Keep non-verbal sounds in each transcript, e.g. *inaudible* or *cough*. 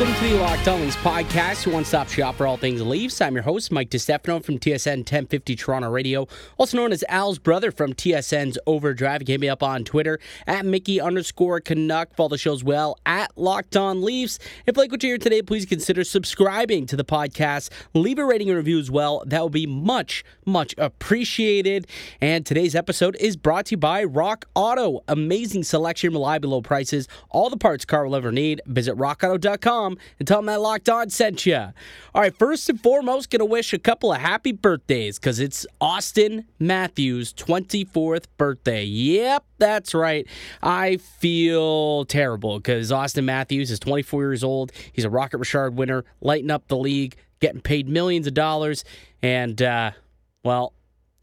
Welcome to the Locked On Leafs podcast, your one-stop shop for all things Leafs. I'm your host, Mike DeStefano from TSN 1050 Toronto Radio, also known as Al's brother from TSN's Overdrive. Hit me up on Twitter at Mickey underscore Canuck. Follow the show as well at Locked On Leafs. If you like what you hear today, please consider subscribing to the podcast. Leave a rating and review as well. That would be much, much appreciated. And today's episode is brought to you by Rock Auto. Amazing selection, reliable low prices, all the parts car will ever need. Visit Rock rockauto.com and tell them that Locked On sent you. All right, first and foremost, going to wish a couple of happy birthdays because it's Auston Matthews' 24th birthday. Yep, that's right. I feel terrible because Auston Matthews is 24 years old. He's a Rocket Richard winner, lighting up the league, getting paid millions of dollars. And, uh, well,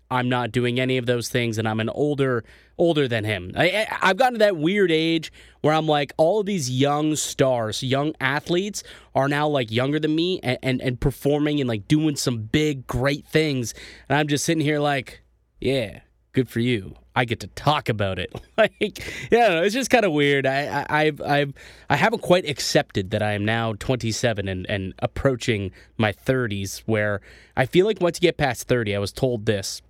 I'm not doing any of those things, and I'm an older older than him. I, have gotten to that weird age where I'm like, all of these young stars, young athletes are now like younger than me and, and, and performing and like doing some big, great things. And I'm just sitting here like, yeah, good for you. I get to talk about it. *laughs* like, yeah, it's just kind of weird. I, I, I've, I've, I haven't quite accepted that I am now 27 and, and approaching my 30s, where I feel like once you get past 30, I was told this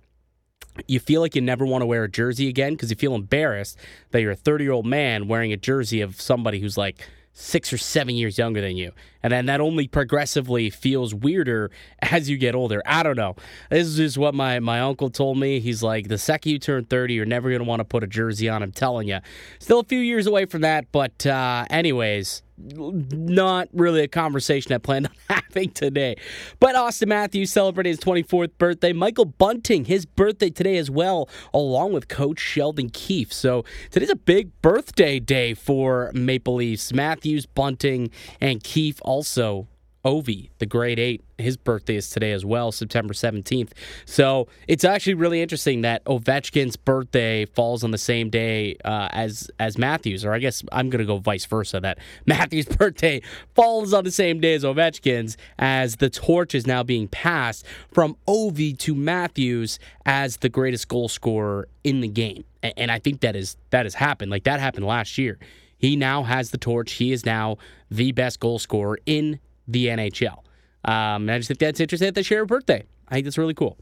you feel like you never want to wear a jersey again because you feel embarrassed that you're a 30 year old man wearing a jersey of somebody who's like six or seven years younger than you. And then that only progressively feels weirder *laughs* as you get older. I don't know. This is just what my, my uncle told me. He's like, the second you turn 30, you're never going to want to put a jersey on. I'm telling you. Still a few years away from that. But, uh, anyways, not really a conversation I planned *laughs* on having today. But Auston Matthews celebrating his 24th birthday. Michael Bunting, his birthday today as well, along with coach Sheldon Keefe. So today's a big birthday day for Maple Leafs. Matthews, Bunting, and Keefe also Ovi, the Great Eight. His birthday is today as well, September 17th. So it's actually really interesting that Ovechkin's birthday falls on the same day uh, as as Matthews, or I guess I'm going to go vice versa. That *laughs* Matthews' birthday falls on the same day as Ovechkin's, as the torch is now being passed from Ovi to Matthews as the greatest goal scorer in the game. And I think that is that has happened. Like that happened last year. He now has the torch. He is now the best goal scorer in the NHL. Um, I just think that's interesting that they share a birthday. I think that's really cool.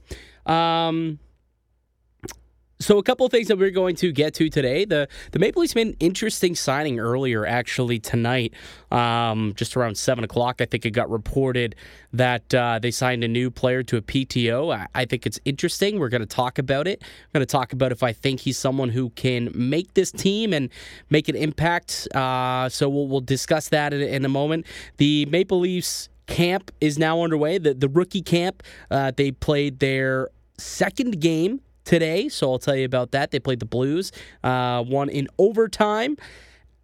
Um, so a couple of things that we're going to get to today. The the Maple Leafs made an interesting signing earlier, actually tonight, um, just around seven o'clock. I think it got reported that uh, they signed a new player to a PTO. I, I think it's interesting. We're going to talk about it. I'm going to talk about if I think he's someone who can make this team and make an impact. Uh, so we'll we'll discuss that in, in a moment. The Maple Leafs camp is now underway. The the rookie camp. Uh, they played their second game today, so I'll tell you about that. They played the Blues, uh, one in overtime.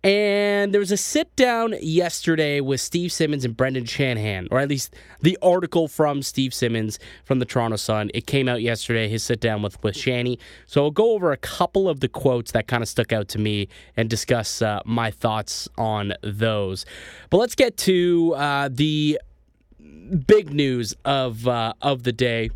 And there was a sit down yesterday with Steve Simmons and Brendan Shanahan, or at least the article from Steve Simmons from the Toronto Sun. It came out yesterday, his sit down with, with Shanny. So I'll go over a couple of the quotes that kind of stuck out to me and discuss uh, my thoughts on those. But let's get to uh, the big news of uh, of the day.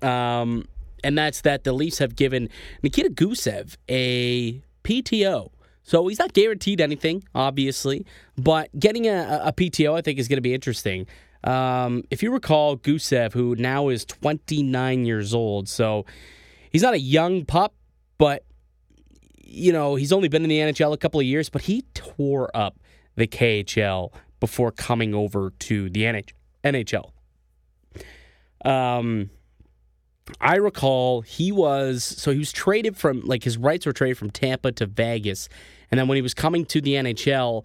Um, and that's that the Leafs have given Nikita Gusev a PTO. So he's not guaranteed anything, obviously, but getting a, a PTO I think is going to be interesting. Um, if you recall, Gusev, who now is 29 years old, so he's not a young pup, but you know he's only been in the NHL a couple of years, but he tore up the KHL before coming over to the NHL. Um, I recall he was so he was traded from like his rights were traded from Tampa to Vegas, and then when he was coming to the NHL,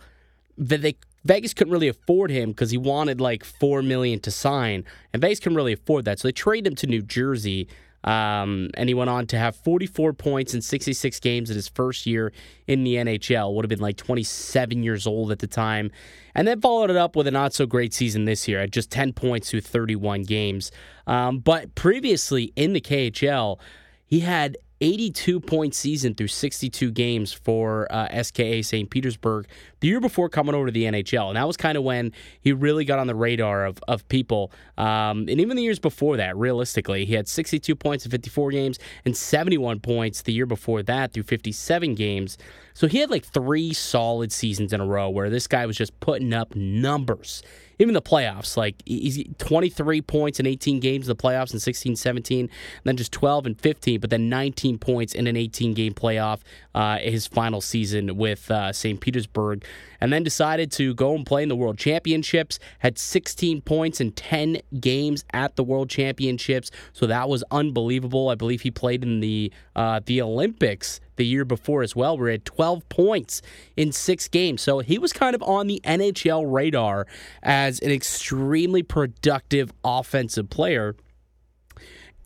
that they Vegas couldn't really afford him because he wanted like four million to sign, and Vegas couldn't really afford that, so they traded him to New Jersey. Um, and he went on to have 44 points in 66 games in his first year in the NHL. Would have been like 27 years old at the time. And then followed it up with a not so great season this year at just 10 points through 31 games. Um, but previously in the KHL, he had 82 point season through 62 games for uh, SKA St. Petersburg the year before coming over to the NHL. And that was kind of when he really got on the radar of, of people. Um, and even the years before that, realistically, he had 62 points in 54 games and 71 points the year before that through 57 games. So he had like three solid seasons in a row where this guy was just putting up numbers even the playoffs, like he's 23 points in 18 games in the playoffs in 16 17, then just 12 and 15, but then 19 points in an 18 game playoff uh, his final season with uh, St. Petersburg, and then decided to go and play in the World Championships. Had 16 points in 10 games at the World Championships, so that was unbelievable. I believe he played in the uh, the Olympics the year before as well. We're at 12 points in six games. So he was kind of on the NHL radar as an extremely productive offensive player.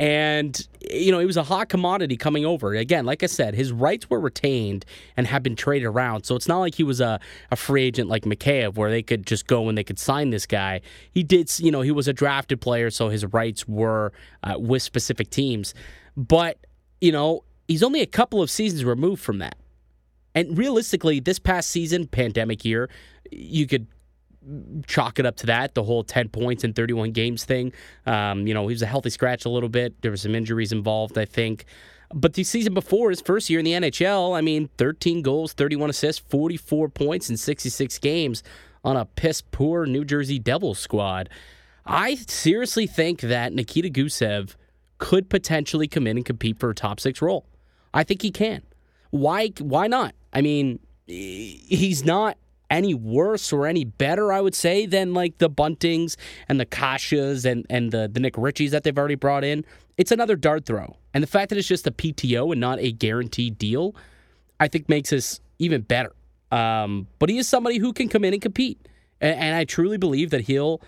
And, you know, he was a hot commodity coming over. Again, like I said, his rights were retained and have been traded around. So it's not like he was a, a free agent like Mikheyev where they could just go and they could sign this guy. He did, you know, he was a drafted player, so his rights were uh, with specific teams. But, you know, he's only a couple of seasons removed from that. And realistically, this past season, pandemic year, you could chalk it up to that, the whole 10 points in 31 games thing. Um, you know, he was a healthy scratch a little bit. There were some injuries involved, I think. But the season before, his first year in the NHL, I mean, 13 goals, 31 assists, 44 points in 66 games on a piss poor New Jersey Devils squad. I seriously think that Nikita Gusev could potentially come in and compete for a top six role. I think he can. Why? Why not? I mean, he's not any worse or any better, I would say, than like the Buntings and the Kases and, and the, the Nick Ritchies that they've already brought in. It's another dart throw. And the fact that it's just a PTO and not a guaranteed deal, I think makes us even better. Um, but he is somebody who can come in and compete. And, and I truly believe that he'll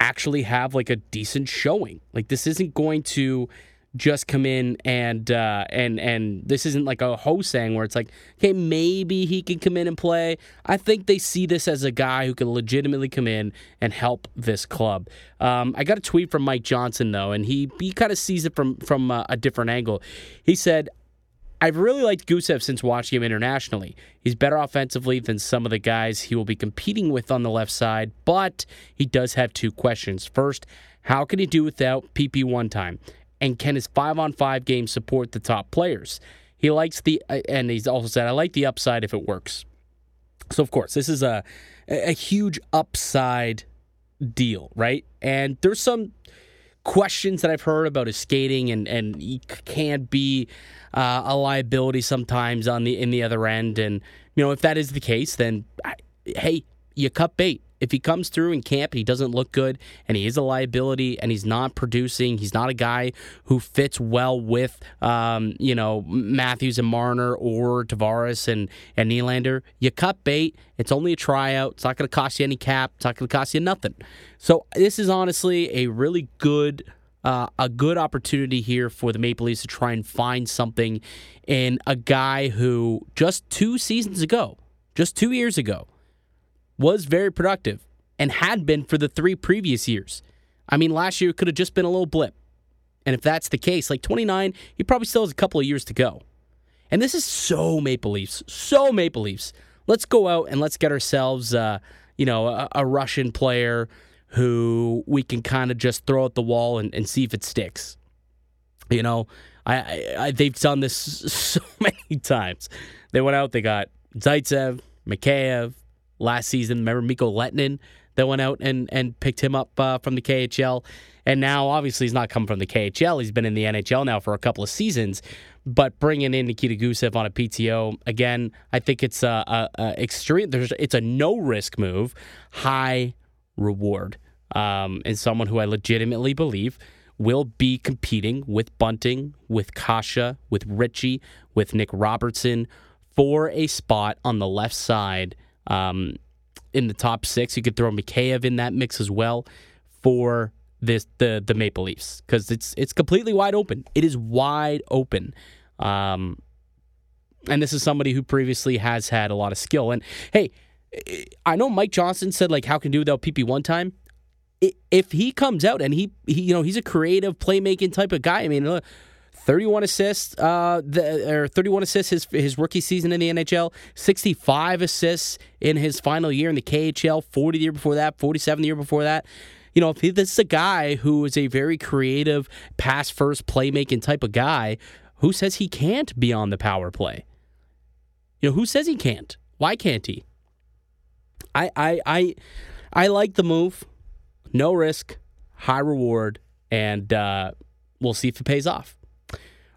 actually have like a decent showing. Like this isn't going to just come in and uh, and and this isn't like a Ho-Sang where it's like, okay, maybe he can come in and play. I think they see this as a guy who can legitimately come in and help this club. Um, I got a tweet from Mike Johnson though, and he he kind of sees it from from uh, a different angle. He said. I've really liked Gusev since watching him internationally. He's better offensively than some of the guys he will be competing with on the left side, but he does have two questions. First, how can he do without PP one time? And can his five on five game support the top players? He likes the, uh, and he's also said, I like the upside if it works. So, of course, this is a, a huge upside deal, right? And there's some questions that I've heard about his skating, and, and he can be uh, a liability sometimes on the in the other end. And, you know, if that is the case, then hey, you cut bait if he comes through in camp and he doesn't look good and he is a liability and he's not producing, he's not a guy who fits well with, um, you know, Matthews and Marner or Tavares and, and Nylander, you cut bait. It's only a tryout. It's not going to cost you any cap. It's not going to cost you nothing. So this is honestly a really good uh, a good opportunity here for the Maple Leafs to try and find something in a guy who just two seasons ago, just two years ago, was very productive and had been for the three previous years. I mean, last year could have just been a little blip. And if that's the case, like 29, he probably still has a couple of years to go. And this is so Maple Leafs, so Maple Leafs. Let's go out and let's get ourselves, uh, you know, a, a, Russian player who we can kind of just throw at the wall and, and see if it sticks. You know, I, I, I, they've done this *laughs* so many times. They went out, they got Zaitsev, Mikheyev, last season. Remember Mikko Lehtonen that went out and, and picked him up uh, from the KHL. And now, obviously, he's not come from the KHL. He's been in the NHL now for a couple of seasons. But bringing in Nikita Gusev on a PTO again, I think it's a, a, a extreme. There's it's a no risk move, high reward, um, and someone who I legitimately believe will be competing with Bunting, with Kase, with Ritchie, with Nick Robertson for a spot on the left side um, in the top six. You could throw Mikheyev in that mix as well for this the the Maple Leafs because it's it's completely wide open. It is wide open. Um, and this is somebody who previously has had a lot of skill. And hey, I know Mike Johnson said like how can do without PP one time. If he comes out and he, he you know he's a creative playmaking type of guy. I mean, 31 assists, uh, the, or 31 assists his his rookie season in the NHL, 65 assists in his final year in the KHL, 40 the year before that, 47 the year before that. You know, this is a guy who is a very creative, pass first, playmaking type of guy. Who says he can't be on the power play? You know, who says he can't? Why can't he? I I I I like the move. No risk, high reward, and uh, we'll see if it pays off.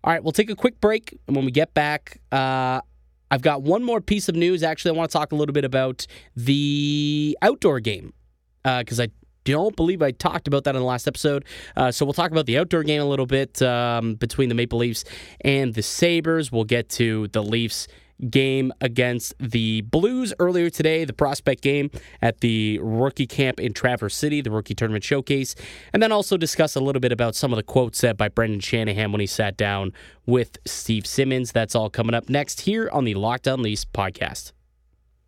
All right, we'll take a quick break, and when we get back, uh, I've got one more piece of news. Actually, I want to talk a little bit about the outdoor game because uh, I don't believe I talked about that in the last episode. Uh, so we'll talk about the outdoor game a little bit um, between the Maple Leafs and the Sabres. We'll get to the Leafs game against the Blues earlier today, the prospect game at the rookie camp in Traverse City, the rookie tournament showcase, and then also discuss a little bit about some of the quotes said by Brendan Shanahan when he sat down with Steve Simmons. That's all coming up next here on the Locked On Leafs podcast.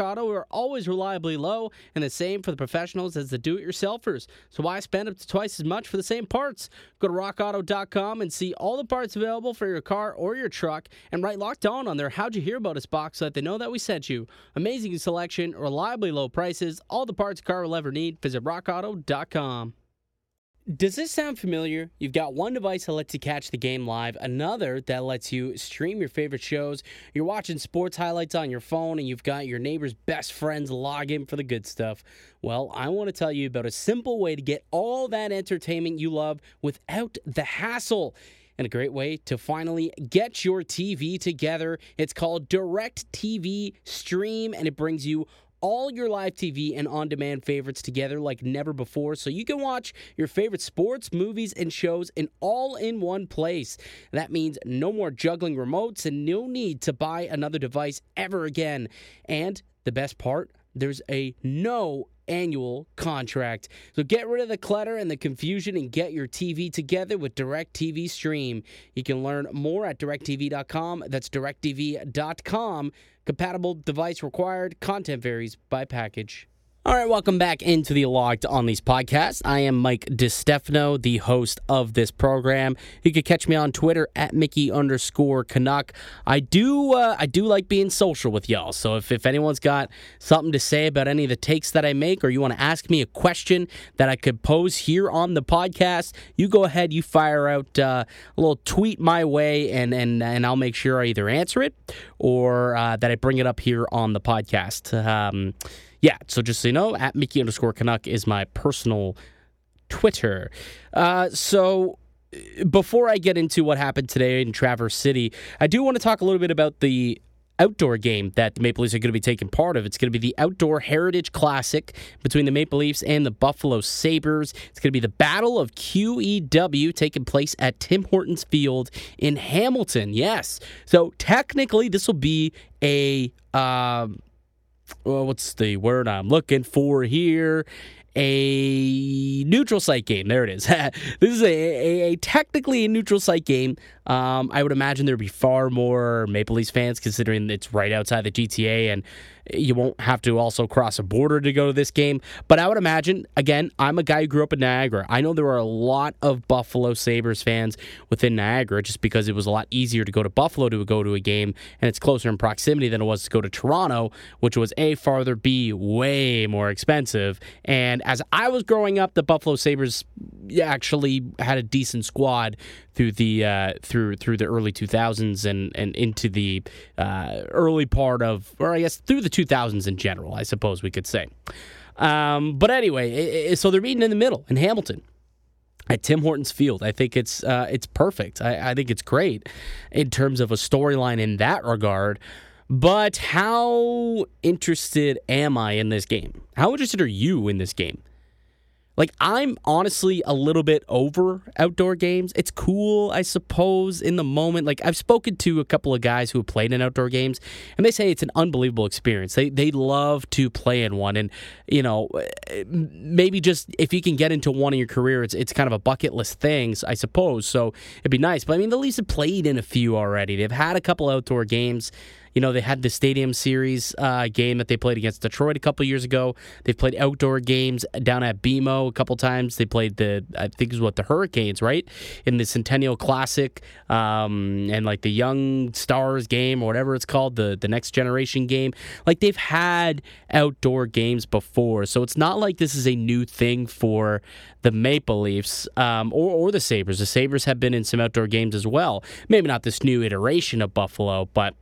Auto are always reliably low, and the same for the professionals as the do it yourselfers. So why spend up to twice as much for the same parts? Go to rockauto.com and see all the parts available for your car or your truck, and write locked on on their How'd You Hear About Us box so that they know that we sent you. Amazing selection, reliably low prices, all the parts a car will ever need. Visit rockauto.com. Does this sound familiar? You've got one device that lets you catch the game live, another that lets you stream your favorite shows. You're watching sports highlights on your phone, and you've got your neighbor's best friends log in for the good stuff. Well, I want to tell you about a simple way to get all that entertainment you love without the hassle and a great way to finally get your TV together. It's called DirecTV Stream, and it brings you all your live TV and on demand favorites together like never before so you can watch your favorite sports, movies, and shows in all in one place. That means no more juggling remotes and no need to buy another device ever again. And the best part, there's a no annual contract. So get rid of the clutter and the confusion and get your TV together with DirecTV Stream. You can learn more at directv.com. That's directv.com. Compatible device required. Content varies by package. All right, welcome back into the Locked On These podcast. I am Mike DiStefano, the host of this program. You can catch me on Twitter at Mickey underscore Canuck. I do uh, I do like being social with y'all. So if, if anyone's got something to say about any of the takes that I make, or you want to ask me a question that I could pose here on the podcast, you go ahead, you fire out uh, a little tweet my way, and and and I'll make sure I either answer it or uh, that I bring it up here on the podcast. Um, yeah, so just so you know, at Mickey underscore Canuck is my personal Twitter. Uh, so before I get into what happened today in Traverse City, I do want to talk a little bit about the outdoor game that the Maple Leafs are going to be taking part of. It's going to be the Outdoor Heritage Classic between the Maple Leafs and the Buffalo Sabres. It's going to be the Battle of QEW taking place at Tim Hortons Field in Hamilton. Yes. So technically, this will be a. Um, well, what's the word I'm looking for here? A neutral site game. There it is. *laughs* this is a, a, a, technically a neutral site game. Um, I would imagine there'd be far more Maple Leafs fans considering it's right outside the GTA and you won't have to also cross a border to go to this game. But I would imagine, again, I'm a guy who grew up in Niagara. I know there are a lot of Buffalo Sabres fans within Niagara just because it was a lot easier to go to Buffalo to go to a game and it's closer in proximity than it was to go to Toronto, which was A, farther, B, way more expensive. And as I was growing up, the Buffalo Sabres actually had a decent squad through the uh, through through the early 2000s and and into the uh, early part of, or I guess through the 2000s in general, I suppose we could say. Um, but anyway, it, it, so they're meeting in the middle in Hamilton at Tim Hortons Field. I think it's uh, it's perfect. I, I, think it's great in terms of a storyline in that regard. But how interested am I in this game? How interested are you in this game? Like I'm honestly a little bit over outdoor games. It's cool, I suppose, in the moment. Like I've spoken to a couple of guys who have played in outdoor games, and they say it's an unbelievable experience. They they love to play in one, and you know, maybe just if you can get into one in your career, it's it's kind of a bucket list thing, I suppose. So it'd be nice. But I mean, the Leafs have played in a few already. They've had a couple outdoor games. You know, they had the Stadium Series uh, game that they played against Detroit a couple years ago. They've played outdoor games down at BMO a couple times. They played the, I think was what, the Hurricanes, right? In the Centennial Classic um, and like the Young Stars game or whatever it's called, the, the Next Generation game. Like they've had outdoor games before. So it's not like this is a new thing for the Maple Leafs um, or, or the Sabres. The Sabres have been in some outdoor games as well. Maybe not this new iteration of Buffalo, but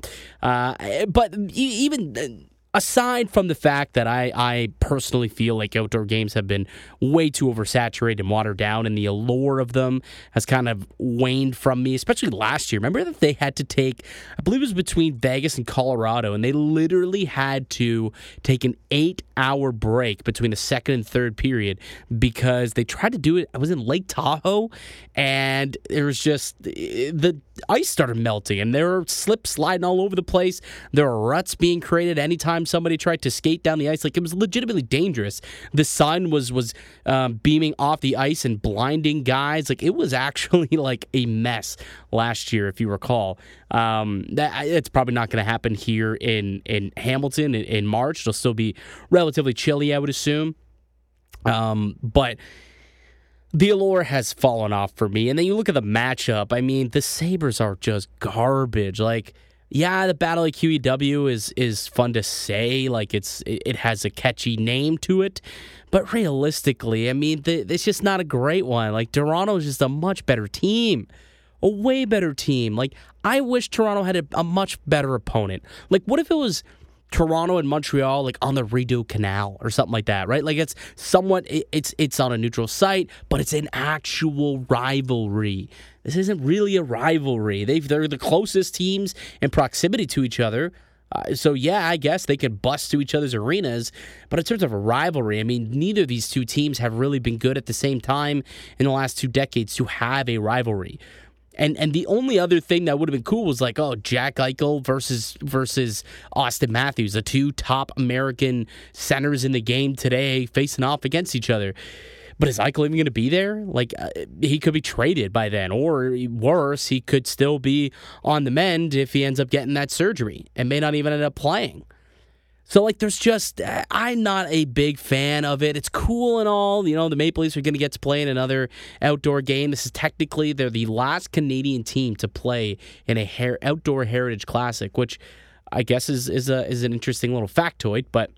uh, but even aside from the fact that I, I personally feel like outdoor games have been way too oversaturated and watered down, and the allure of them has kind of waned from me, especially last year. Remember that they had to take, I believe it was between Vegas and Colorado, and they literally had to take an eight hour break between the second and third period because they tried to do it. I was in Lake Tahoe, and there was just the ice started melting, and there were slips sliding all over the place. There were ruts being created anytime time somebody tried to skate down the ice. Like it was legitimately dangerous. The sun was was um, beaming off the ice and blinding guys. Like it was *laughs* actually like a mess last year, if you recall. Um, that it's probably not going to happen here in in Hamilton in, in March. It'll still be relatively chilly, I would assume. Um, but the allure has fallen off for me. And then you look at the matchup. I mean, the Sabres are just garbage. Like yeah, the Battle of QEW is is fun to say, like it's it has a catchy name to it, but realistically, I mean, the, it's just not a great one. Like Toronto is just a much better team, a way better team. Like I wish Toronto had a, a much better opponent. Like what if it was Toronto and Montreal like on the Rideau Canal or something like that, right? Like it's somewhat it's it's on a neutral site, but it's an actual rivalry. This isn't really a rivalry. They they're the closest teams in proximity to each other. Uh, so yeah, I guess they could bust to each other's arenas, but in terms of a rivalry, I mean, neither of these two teams have really been good at the same time in the last two decades to have a rivalry. And and the only other thing that would have been cool was like, oh, Jack Eichel versus versus Auston Matthews, the two top American centers in the game today, facing off against each other. But is Eichel even going to be there? Like, uh, he could be traded by then, or worse, he could still be on the mend if he ends up getting that surgery and may not even end up playing. So, like, there's just, uh, I'm not a big fan of it. It's cool and all. You know, the Maple Leafs are going to get to play in another outdoor game. This is technically, they're the last Canadian team to play in a her- outdoor heritage classic, which I guess is, is, a, is an interesting little factoid, but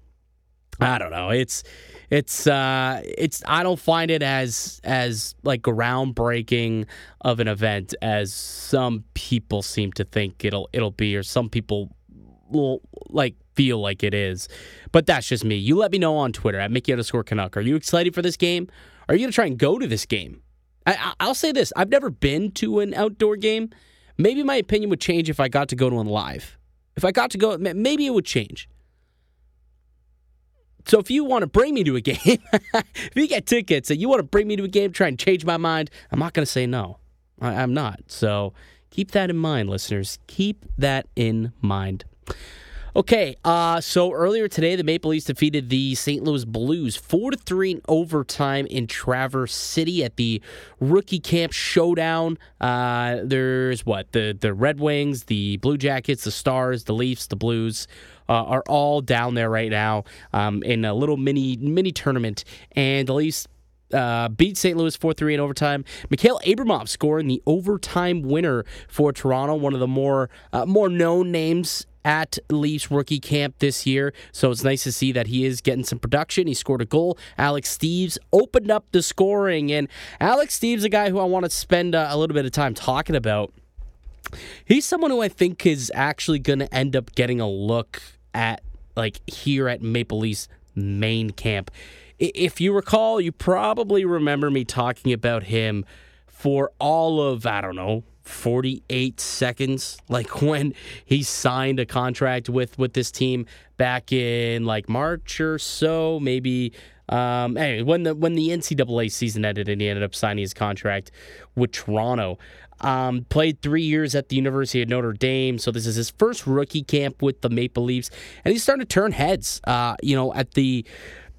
I don't know. It's it's uh it's I don't find it as as like groundbreaking of an event as some people seem to think it'll it'll be or some people will like feel like it is. But that's just me. You let me know on Twitter at Mickey underscore Canuck. Are you excited for this game? Are you gonna try and go to this game? I, I'll say this: I've never been to an outdoor game. Maybe my opinion would change if I got to go to one live. If I got to go, maybe it would change. So if you want to bring me to a *laughs* game, if you get tickets and you want to bring me to a game, try and change my mind, I'm not going to say no. I, I'm not. So keep that in mind, listeners. Keep that in mind. Okay, uh, so earlier today, the Maple Leafs defeated the St. Louis Blues four to three in overtime in Traverse City at the rookie camp showdown. Uh, there's what the the Red Wings, the Blue Jackets, the Stars, the Leafs, the Blues. Uh, are all down there right now um, in a little mini mini tournament, and the Leafs uh, beat St. Louis 4 3 in overtime. Mikhail Abramov scoring the overtime winner for Toronto, one of the more uh, more known names at Leafs rookie camp this year. So it's nice to see that he is getting some production. He scored a goal. Alex Steeves opened up the scoring. And Alex Steeves, a guy who I want to spend uh, a little bit of time talking about. He's someone who I think is actually going to end up getting a look at, like, here at Maple Leafs main camp. If you recall, you probably remember me talking about him for all of, I don't know, 48 seconds like *laughs* when he signed a contract with with this team back in like March or so maybe Um, anyway, when the when the NCAA season ended and he ended up signing his contract with Toronto, um, played three years at the University of Notre Dame, so this is his first rookie camp with the Maple Leafs, and he's starting to turn heads. Uh, you know, at the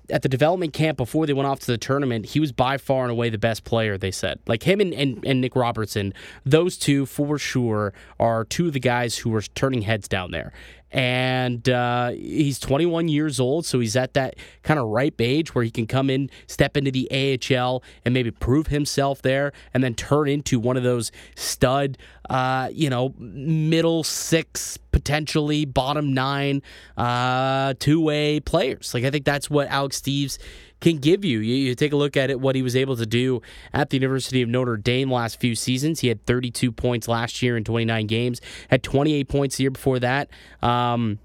at the development camp before they went off to the tournament, he was by far and away the best player, they said. Like him and, and, and, Nick Robertson, those two for sure are two of the guys who were turning heads down there and uh, he's 21 years old, so he's at that kind of ripe age where he can come in, step into the AHL, and maybe prove himself there, and then turn into one of those stud, uh, you know, middle six, potentially bottom nine, uh, two way players. Like I think that's what Alex Steeves can give you. you. You take a look at it, what he was able to do at the University of Notre Dame last few seasons. He had 32 points last year in 29 games, had 28 points the year before that. Um,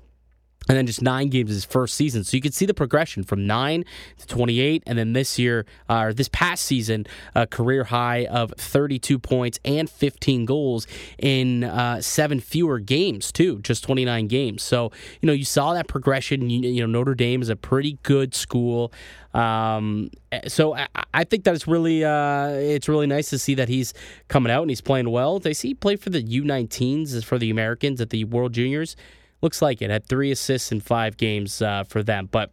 and then just nine games his first season. So you could see the progression from nine to 28, and then this year, uh, or this past season, a career high of 32 points and 15 goals in uh, seven fewer games, too, just 29 games. So, you know, you saw that progression. You, you know, Notre Dame is a pretty good school. Um, so I, I, think that it's really uh, it's really nice to see that he's coming out and he's playing well. They see he played for the U19s for the Americans at the World Juniors. Looks like it. Had three assists in five games uh, for them. But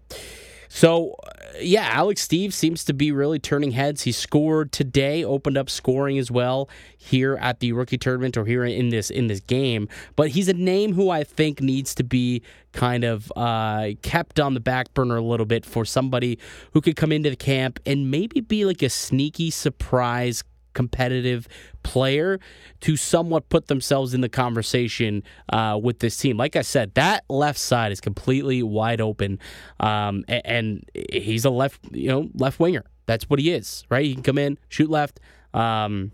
so, yeah, Alex Steve seems to be really turning heads. He scored today, opened up scoring as well here at the rookie tournament or here in this in this game. But he's a name who I think needs to be kind of uh, kept on the back burner a little bit for somebody who could come into the camp and maybe be like a sneaky surprise competitive player to somewhat put themselves in the conversation uh, with this team. Like I said, that left side is completely wide open, um, and, he's a left, you know, left winger. That's what he is, right? He can come in, shoot left. Um,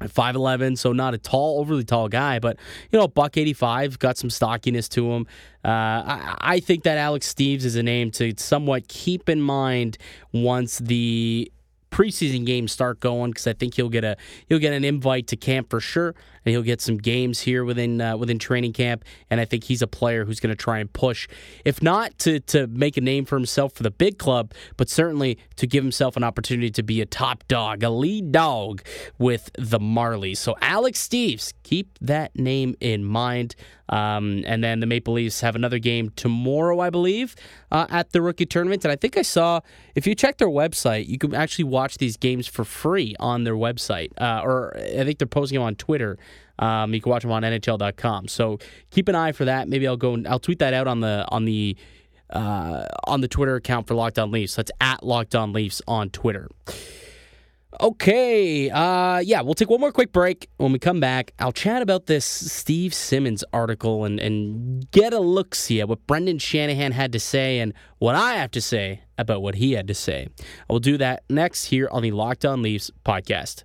5'11, so not a tall, overly tall guy, but, you know, buck 85, got some stockiness to him. Uh, I, I think that Alex Steeves is a name to somewhat keep in mind once the preseason games start going because I think he'll get a he'll get an invite to camp for sure, he'll get some games here within uh, within training camp. And I think he's a player who's going to try and push, if not to to make a name for himself for the big club, but certainly to give himself an opportunity to be a top dog, a lead dog with the Marlies. So Alex Steeves, keep that name in mind. Um, and then the Maple Leafs have another game tomorrow, I believe, uh, at the rookie tournament. And I think I saw, if you check their website, you can actually watch these games for free on their website. Uh, or I think they're posting them on Twitter. Um, you can watch them on NHL.com. So keep an eye for that. Maybe I'll go and I'll tweet that out on the on the uh, on the Twitter account for Locked On Leafs. That's at Locked On Leafs on Twitter. Okay. Uh, yeah, we'll take one more quick break. When we come back, I'll chat about this Steve Simmons article and, and get a look see at what Brendan Shanahan had to say and what I have to say about what he had to say. I will do that next here on the Locked On Leafs podcast.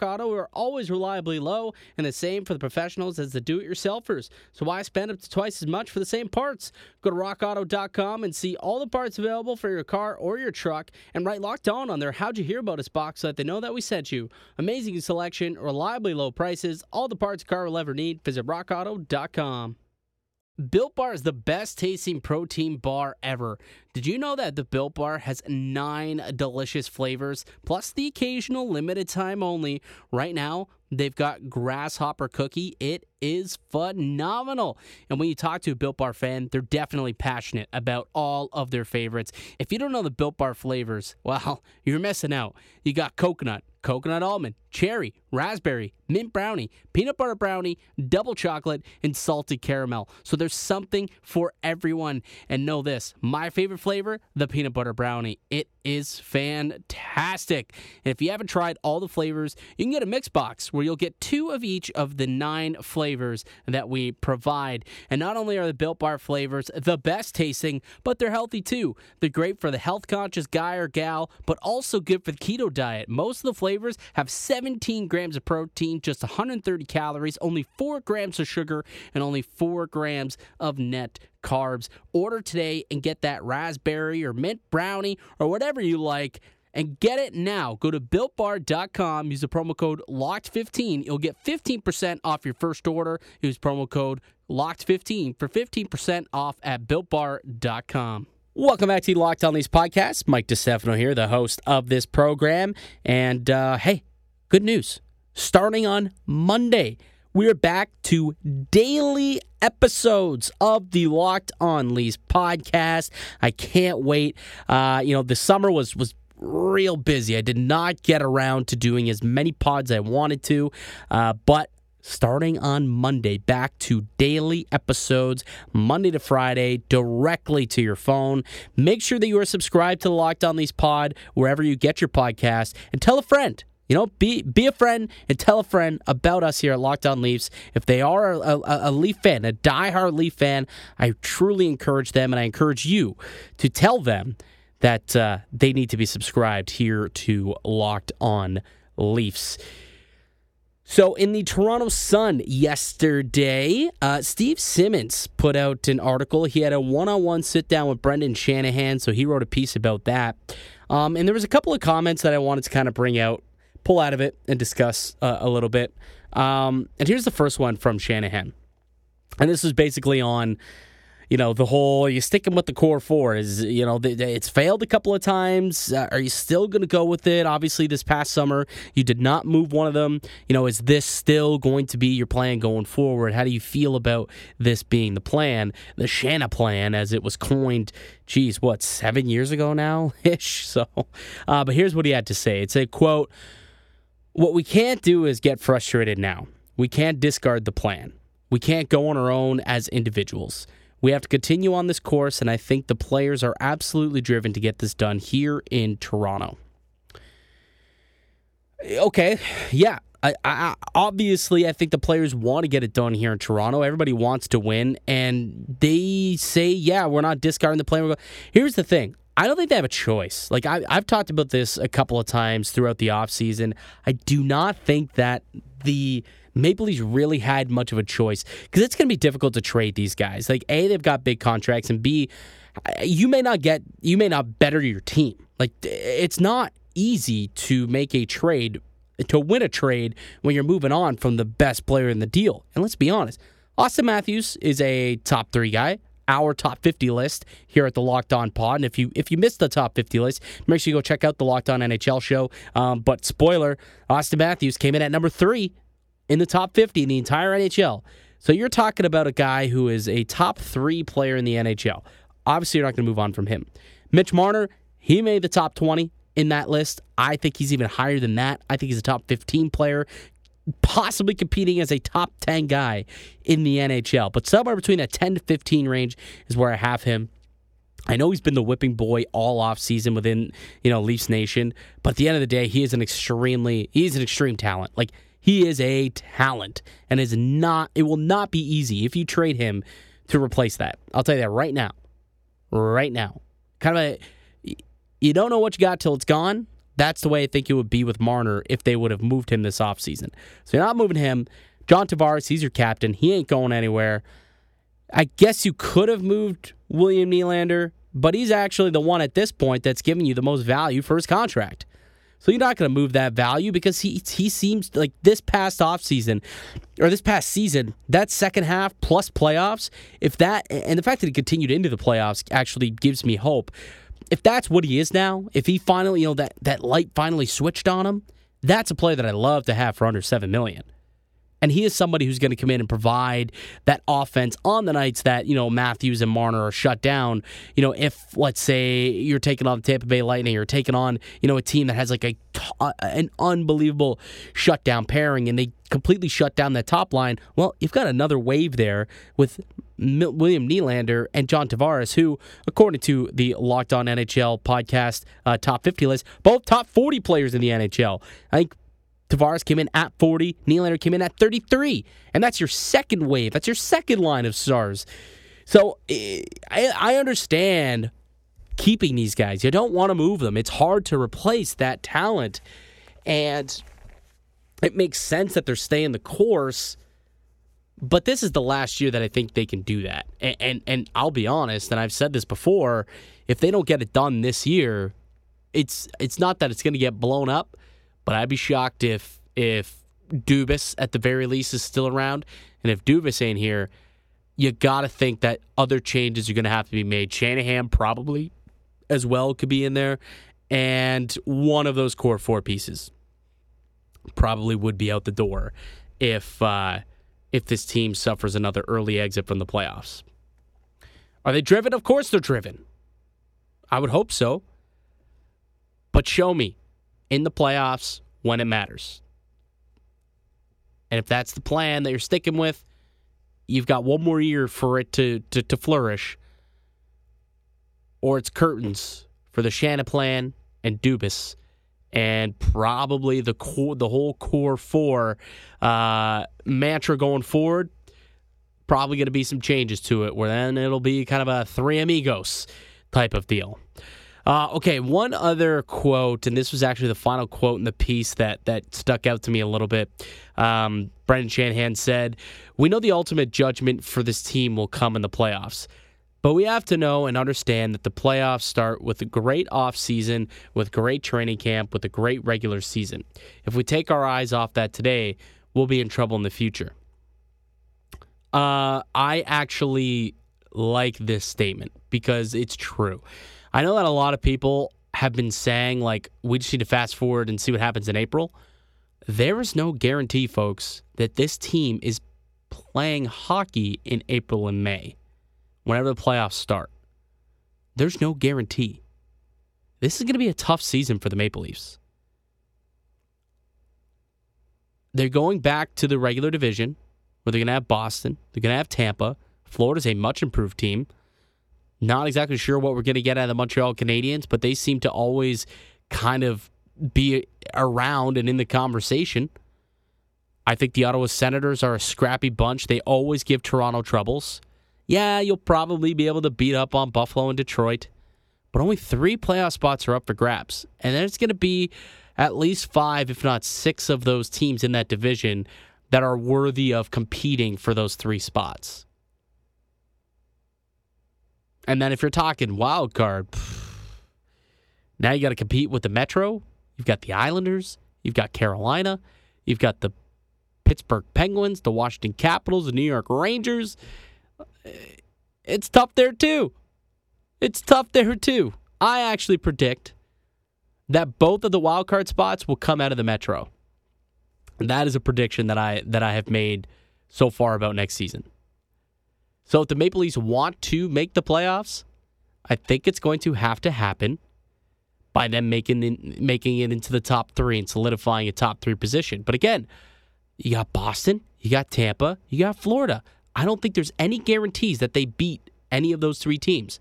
Rock Auto are always reliably low, and the same for the professionals as the do it yourselfers. So why spend up to twice as much for the same parts? Go to rockauto.com and see all the parts available for your car or your truck, and write locked on on their How'd You Hear About Us box so that they know that we sent you. Amazing selection, reliably low prices, all the parts a car will ever need. Visit rockauto.com. Built Bar is the best tasting protein bar ever. Did you know that the Built Bar has nine delicious flavors, plus the occasional limited time only? Right now, they've got Grasshopper Cookie. It is phenomenal. And when you talk to a Built Bar fan, they're definitely passionate about all of their favorites. If you don't know the Built Bar flavors, *laughs* well, you're missing out. You got coconut coconut almond, cherry, raspberry, mint brownie, peanut butter brownie, double chocolate, and salted caramel. So there's something for everyone. And know this my favorite flavor? The peanut butter brownie. It is fantastic. And if you haven't tried all the flavors, you can get a mix box where you'll get two of each of the nine flavors that we provide. And not only are the Built Bar flavors the best tasting, but they're healthy too. They're great for the health conscious guy or gal, but also good for the keto diet. Most of the flavors have 17 grams of protein, just 130 calories, only 4 grams of sugar, and only 4 grams of net carbs. Order today and get that raspberry or mint brownie or whatever you like and get it now. Go to builtbar.com, use the promo code LOCKED15. You'll get 15% off your first order. Use promo code LOCKED15 for 15% off at builtbar.com. Welcome back to the Locked On These podcast. Mike DeStefano here, the host of this program. And uh, hey, good news. Starting on Monday, we're back to daily episodes of the Locked On Leafs podcast. I can't wait. Uh, you know, the summer was was real busy. I did not get around to doing as many pods as I wanted to, uh, but starting on Monday, back to daily episodes, Monday to Friday, directly to your phone. Make sure that you are subscribed to the Locked On Leafs pod wherever you get your podcast, and tell a friend. You know, be be a friend and tell a friend about us here at Locked On Leafs. If they are a, a, a, Leaf fan, a diehard Leaf fan, I truly encourage them, and I encourage you to tell them that uh, they need to be subscribed here to Locked On Leafs. So, in the Toronto Sun yesterday, uh, Steve Simmons put out an article. He had a one on one sit down with Brendan Shanahan, so he wrote a piece about that. Um, and there was a couple of comments that I wanted to kind of bring out, pull out of it, and discuss uh, a little bit. Um, and here's the first one from Shanahan. And this was basically on you know the whole you sticking with the core four? Is you know it's failed a couple of times. Uh, are you still going to go with it? Obviously this past summer you did not move one of them. You know is this still going to be your plan going forward? How do you feel about this being the plan the Shanna plan as it was coined geez what seven years ago now ish *laughs* so uh, but here's what he had to say. It's a quote what we can't do is get frustrated now we can't discard the plan we can't go on our own as individuals we have to continue on this course, and I think the players are absolutely driven to get this done here in Toronto. Okay, yeah. I, I, obviously, I think the players want to get it done here in Toronto. Everybody wants to win, and they say, "Yeah, we're not discarding the plan." Here's the thing: I don't think they have a choice. Like I, have talked about this a couple of times throughout the offseason. I do not think that the Maple Leafs really had much of a choice because it's going to be difficult to trade these guys. Like A, they've got big contracts, and B, you may not get, you may not better your team. Like it's not easy to make a trade to win a trade when you're moving on from the best player in the deal. And let's be honest, Auston Matthews is a top three guy our top 50 list here at the Locked On Pod. And if you if you missed the top 50 list, make sure you go check out the Locked On NHL show. Um, but spoiler, Auston Matthews came in at number three in the top 50 in the entire NHL. So you're talking about a guy who is a top three player in the NHL. Obviously, you're not going to move on from him. Mitch Marner, he made the top 20 in that list. I think he's even higher than that. I think he's a top 15 player, possibly competing as a top 10 guy in the NHL. But somewhere between that 10 to 15 range is where I have him. I know he's been the whipping boy all off season within, you know, Leafs Nation, but at the end of the day, he is an extremely he's an extreme talent. Like he is a talent and is not it will not be easy if you trade him to replace that. I'll tell you that right now. Right now. Kind of a you don't know what you got till it's gone. That's the way I think it would be with Marner if they would have moved him this offseason. So you're not moving him. John Tavares, he's your captain. He ain't going anywhere. I guess you could have moved William Nylander, but he's actually the one at this point that's giving you the most value for his contract. So you're not going to move that value because he he seems like this past offseason or this past season, that second half plus playoffs, if that and the fact that he continued into the playoffs actually gives me hope. If that's what he is now, if he finally, you know, that that light finally switched on him, that's a play that I love to have for under 7 million. And he is somebody who's going to come in and provide that offense on the nights that, you know, Matthews and Marner are shut down. You know, if, let's say, you're taking on the Tampa Bay Lightning or taking on, you know, a team that has like a, an unbelievable shutdown pairing and they completely shut down that top line, well, you've got another wave there with William Nylander and John Tavares, who, according to the Locked On NHL podcast uh, top 50 list, both top 40 players in the NHL. I think Tavares came in at 40. Nylander came in at 33. And that's your second wave. That's your second line of stars. So eh, I, I understand keeping these guys. You don't want to move them. It's hard to replace that talent. And it makes sense that they're staying the course. But this is the last year that I think they can do that. And, and, and I'll be honest, and I've said this before, if they don't get it done this year, it's it's not that it's going to get blown up but I'd be shocked if if Dubas at the very least is still around, and if Dubas ain't here, you got to think that other changes are going to have to be made. Shanahan probably as well could be in there, and one of those core four pieces probably would be out the door if uh, if this team suffers another early exit from the playoffs. Are they driven? Of course they're driven. I would hope so. But show me in the playoffs when it matters. And if that's the plan that you're sticking with, you've got one more year for it to, to, to flourish. Or it's curtains for the Shanaplan and Dubas and probably the core, the whole core four uh, mantra going forward. Probably going to be some changes to it, where then it'll be kind of a three amigos type of deal. Uh, okay, one other quote, and this was actually the final quote in the piece that that stuck out to me a little bit. Um, Brendan Shanahan said, "We know the ultimate judgment for this team will come in the playoffs." But we have to know and understand that the playoffs start with a great offseason, with great training camp, with a great regular season. If we take our eyes off that today, we'll be in trouble in the future. Uh, I actually like this statement because it's true. I know that a lot of people have been saying, like, we just need to fast forward and see what happens in April. There is no guarantee, folks, that this team is playing hockey in April and May, whenever the playoffs start. There's no guarantee. This is going to be a tough season for the Maple Leafs. They're going back to the regular division where they're going to have Boston, they're going to have Tampa. Florida's a much improved team. Not exactly sure what we're going to get out of the Montreal Canadiens, but they seem to always kind of be around and in the conversation. I think the Ottawa Senators are a scrappy bunch. They always give Toronto troubles. Yeah, you'll probably be able to beat up on Buffalo and Detroit, but only three playoff spots are up for grabs. And then it's going to be at least five, if not six, of those teams in that division that are worthy of competing for those three spots. And then if you're talking wild card, now you got to compete with the Metro. You've got the Islanders. You've got Carolina. You've got the Pittsburgh Penguins, the Washington Capitals, the New York Rangers. It's tough there too. It's tough there too. I actually predict that both of the wild card spots will come out of the Metro. That is a prediction that I that I have made so far about next season. So if the Maple Leafs want to make the playoffs, I think it's going to have to happen by them making in, making it into the top three and solidifying a top three position. But again, you got Boston, you got Tampa, you got Florida. I don't think there's any guarantees that they beat any of those three teams.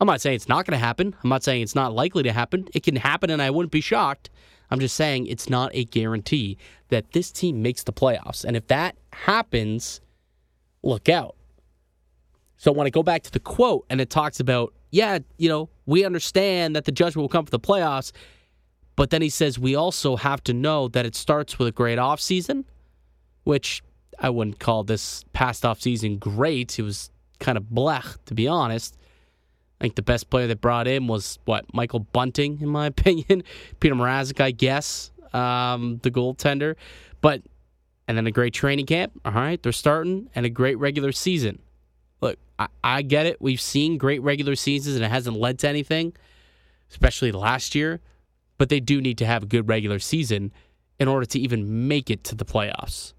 I'm not saying it's not going to happen. I'm not saying it's not likely to happen. It can happen, and I wouldn't be shocked. I'm just saying it's not a guarantee that this team makes the playoffs. And if that happens, look out. So when I go back to the quote and it talks about, yeah, you know, we understand that the judgment will come for the playoffs, but then he says we also have to know that it starts with a great offseason, which I wouldn't call this past offseason great. It was kind of blech, to be honest. I think the best player they brought in was what Michael Bunting, in my *laughs* opinion. Petr Mrazek, I guess, um, the goaltender. But and then a great training camp. All right, they're starting, and a great regular season. Look, I, I get it. We've seen great regular seasons, and it hasn't led to anything, especially last year. But they do need to have a good regular season in order to even make it to the playoffs.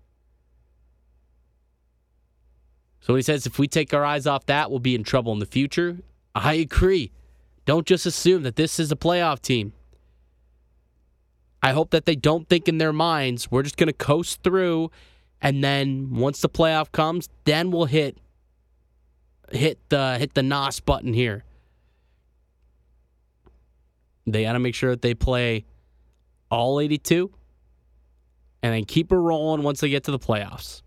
So he says if we take our eyes off that, we'll be in trouble in the future. I agree. Don't just assume that this is a playoff team. I hope that they don't think in their minds, we're just going to coast through and then once the playoff comes, then we'll hit hit the hit the NOS button here. They got to make sure that they play all 82 and then keep it rolling once they get to the playoffs.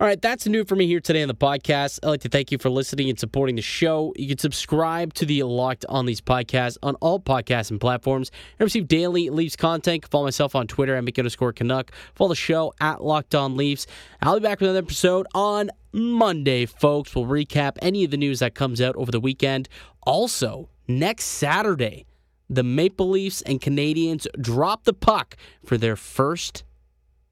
All right, that's new for me here today on the podcast. I'd like to thank you for listening and supporting the show. You can subscribe to the Locked on Leafs podcast on all podcasts and platforms and receive daily Leafs content. Follow myself on Twitter at Mick underscore Canuck. Follow the show at Locked on Leafs. I'll be back with another episode on Monday, folks. We'll recap any of the news that comes out over the weekend. Also, next Saturday, the Maple Leafs and Canadiens drop the puck for their first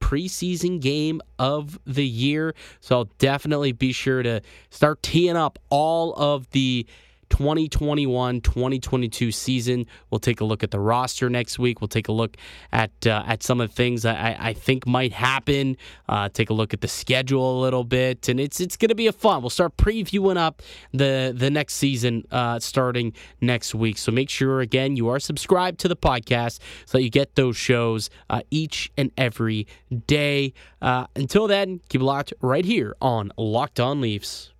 preseason game of the year. So I'll definitely be sure to start teeing up all of the 2021 2022 season. We'll take a look at the roster next week. We'll take a look at uh, at some of the things I, I think might happen. Uh, take a look at the schedule a little bit, and it's it's going to be a fun. We'll start previewing up the the next season uh, starting next week. So make sure again you are subscribed to the podcast so that you get those shows uh, each and every day. Uh, until then, keep locked right here on Locked On Leafs.